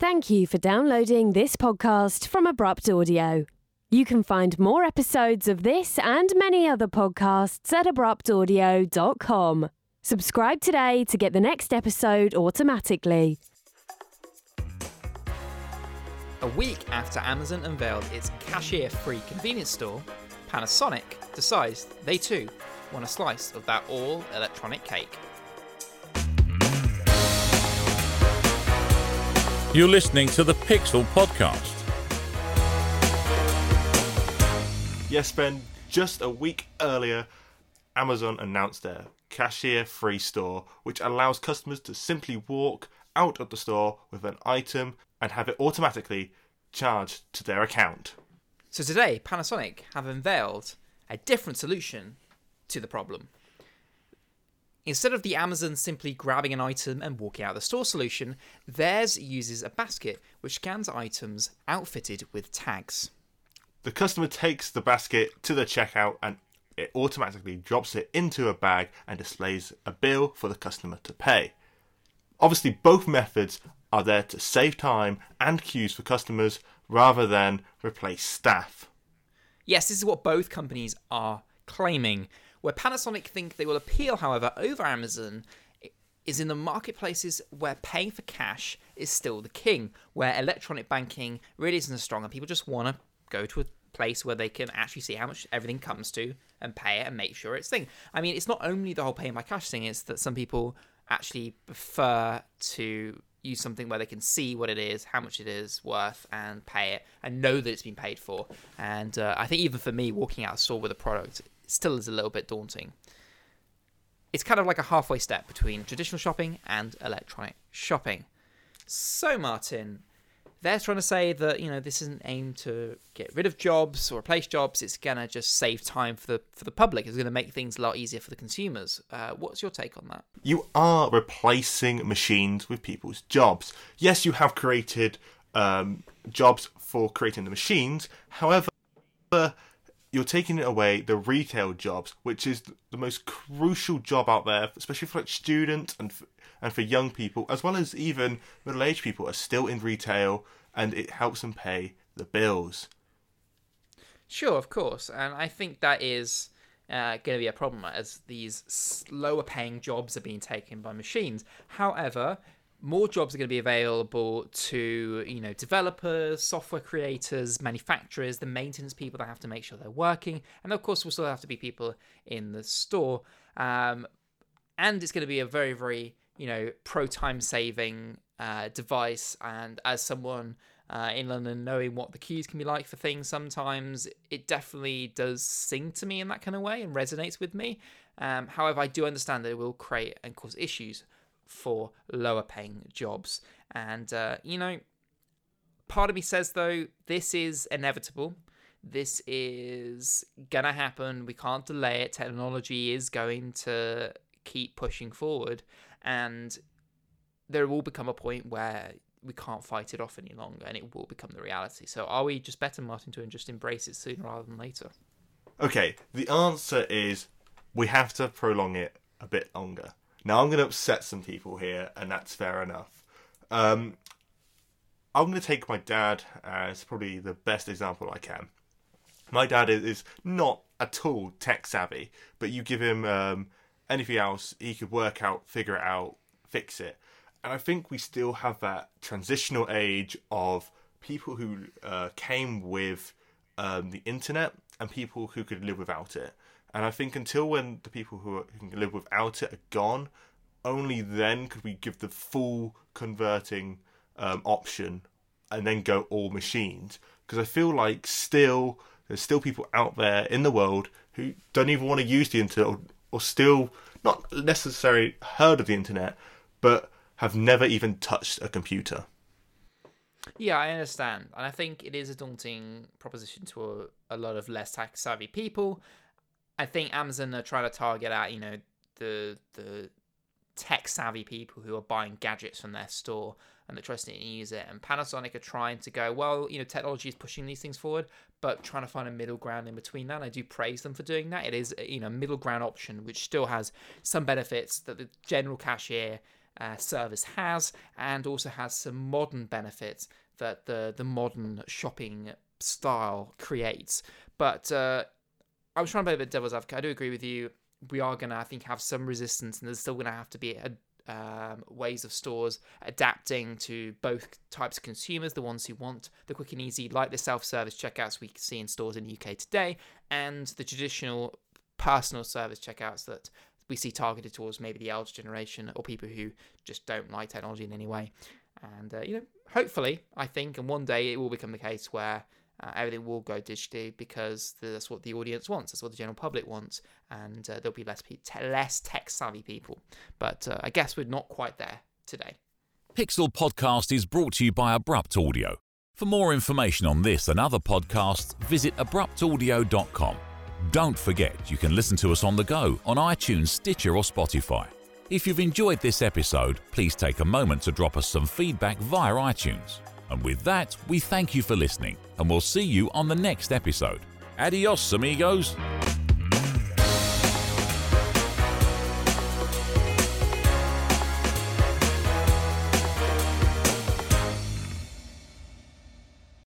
Thank you for downloading this podcast from Abrupt Audio. You can find more episodes of this and many other podcasts at abruptaudio.com. Subscribe today to get the next episode automatically. A week after Amazon unveiled its cashier free convenience store, Panasonic decides they too want a slice of that all electronic cake. You're listening to the Pixel Podcast. Yes, Ben, just a week earlier, Amazon announced their cashier free store, which allows customers to simply walk out of the store with an item and have it automatically charged to their account. So today, Panasonic have unveiled a different solution to the problem. Instead of the Amazon simply grabbing an item and walking out of the store solution, theirs uses a basket which scans items outfitted with tags. The customer takes the basket to the checkout and it automatically drops it into a bag and displays a bill for the customer to pay. Obviously, both methods are there to save time and queues for customers rather than replace staff. Yes, this is what both companies are claiming. Where Panasonic think they will appeal, however, over Amazon is in the marketplaces where paying for cash is still the king, where electronic banking really isn't as strong and people just want to go to a place where they can actually see how much everything comes to and pay it and make sure it's thing. I mean, it's not only the whole paying by cash thing, it's that some people actually prefer to use something where they can see what it is, how much it is worth, and pay it, and know that it's been paid for. And uh, I think even for me, walking out of store with a product still is a little bit daunting. It's kind of like a halfway step between traditional shopping and electronic shopping. So, Martin, they're trying to say that you know this isn't aimed to get rid of jobs or replace jobs. It's gonna just save time for the for the public. It's gonna make things a lot easier for the consumers. Uh, what's your take on that? You are replacing machines with people's jobs. Yes, you have created um, jobs for creating the machines. However, you're taking away the retail jobs, which is the most crucial job out there, especially for like students and for, and for young people, as well as even middle-aged people are still in retail, and it helps them pay the bills. Sure, of course, and I think that is uh, going to be a problem as these lower paying jobs are being taken by machines. However, more jobs are going to be available to you know developers software creators manufacturers the maintenance people that have to make sure they're working. And of course we'll still have to be people in the store. Um, and it's going to be a very very you know pro time saving uh, device. And as someone uh, in London, knowing what the queues can be like for things sometimes, it definitely does sing to me in that kind of way and resonates with me. Um, however, I do understand that it will create and cause issues for lower paying jobs. And, uh, you know, part of me says, though, this is inevitable. This is going to happen. We can't delay it. Technology is going to keep pushing forward. And there will become a point where we can't fight it off any longer and it will become the reality. So are we just better, Martin, to just embrace it sooner rather than later? Okay, the answer is we have to prolong it a bit longer. Now, I'm going to upset some people here, and that's fair enough. Um, I'm going to take my dad as probably the best example I can. My dad is not at all tech savvy, but you give him um, anything else, he could work out, figure it out, fix it. And I think we still have that transitional age of people who uh, came with um, the internet and people who could live without it. And I think until when the people who, can live without it are gone, only then could we give the full converting um, option and then go all machines. Because I feel like still there's still people out there in the world who don't even want to use the internet or, or still not necessarily heard of the internet, but have never even touched a computer. Yeah, I understand. And I think it is a daunting proposition to a, a lot of less tech savvy people. I think Amazon are trying to target at, you know, the the tech savvy people who are buying gadgets from their store and they're trusting to use it. And Panasonic are trying to go, well, you know, technology is pushing these things forward, but trying to find a middle ground in between that. And I do praise them for doing that. It is, you know, middle ground option which still has some benefits that the general cashier uh, service has, and also has some modern benefits that the the modern shopping style creates. But uh, I was trying to play a bit devil's advocate. I do agree with you. We are going to, I think, have some resistance, and there's still going to have to be a, um, ways of stores adapting to both types of consumers the ones who want the quick and easy, like the self service checkouts we see in stores in the UK today, and the traditional personal service checkouts that we see targeted towards maybe the elder generation or people who just don't like technology in any way. And, uh, you know, hopefully, I think, and one day it will become the case where uh, everything will go digitally because that's what the audience wants. That's what the general public wants, and uh, there'll be less pe- te- less tech savvy people. But uh, I guess we're not quite there today. Pixel Podcast is brought to you by Abrupt Audio. For more information on this and other podcasts, visit abruptaudio.com. Don't forget, you can listen to us on the go on iTunes, Stitcher, or Spotify. If you've enjoyed this episode, please take a moment to drop us some feedback via iTunes. And with that, we thank you for listening, and we'll see you on the next episode. Adios, amigos!